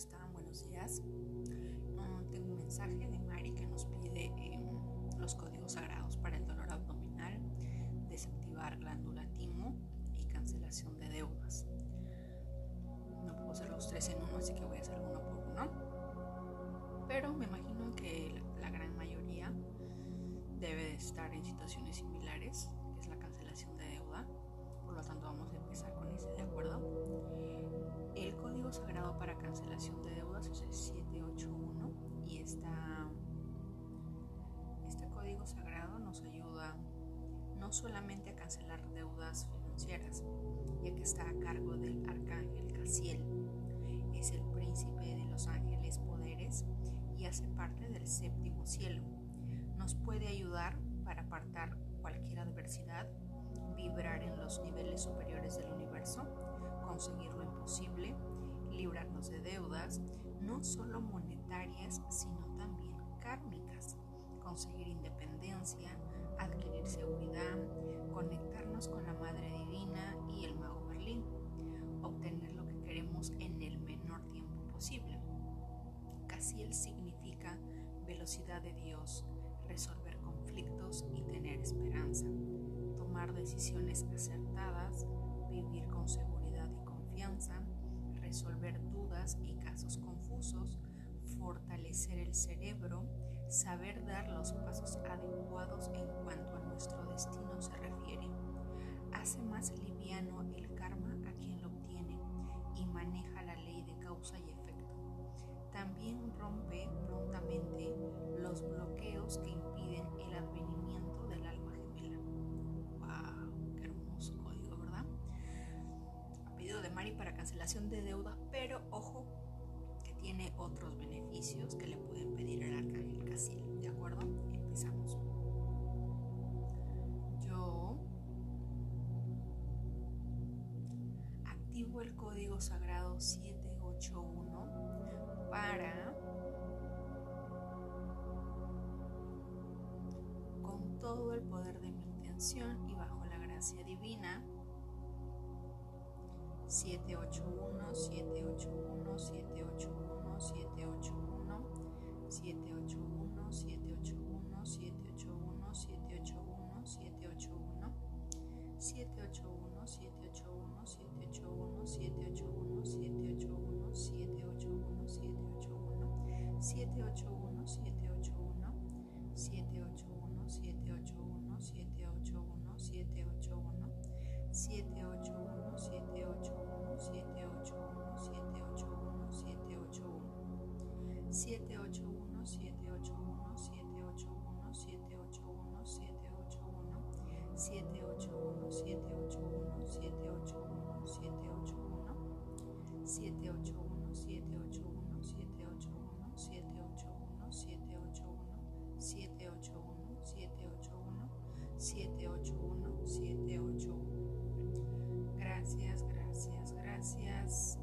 están? Buenos días. Mm, tengo un mensaje de Mari que nos pide em, los códigos sagrados para el dolor abdominal, desactivar glándula timo y cancelación de deudas. No puedo hacer los tres en uno, así que voy a hacer uno por uno. Pero me imagino que la gran mayoría debe de estar en situaciones similares, no solamente a cancelar deudas financieras, ya que está a cargo del arcángel Casiel. Es el príncipe de los ángeles poderes y hace parte del séptimo cielo. Nos puede ayudar para apartar cualquier adversidad, vibrar en los niveles superiores del universo, conseguir lo imposible, librarnos de deudas, no solo monetarias, sino también kármicas, conseguir independencia, adquirir seguridad, conectarnos con la Madre Divina y el Mago Berlín, obtener lo que queremos en el menor tiempo posible. Casiel significa velocidad de Dios, resolver conflictos y tener esperanza, tomar decisiones acertadas, vivir con seguridad y confianza, resolver dudas y casos confusos, fortalecer el cerebro, saber dar los pasos adecuados en cuanto a nuestro destino se refiere. Hace más liviano el karma a quien lo obtiene y maneja la ley de causa y efecto. También rompe prontamente los bloqueos que impiden el advenimiento del alma gemela. ¡Wow! ¡Qué hermoso código, ¿verdad? A pedido de Mari para cancelación de deudas, pero que le pueden pedir al arcángel Casiel. ¿De acuerdo? Empezamos. Yo activo el código sagrado 781 para con todo el poder de mi intención y bajo la gracia divina 781 781 781 781 781 781 781 781 781 781 781 781 781 781 781 781 781 781 781 781 781 781 781 781 781 781 781 781 781 781 781 781 781 781 781 781 781 781 781 781 781 Gracias, gracias, gracias.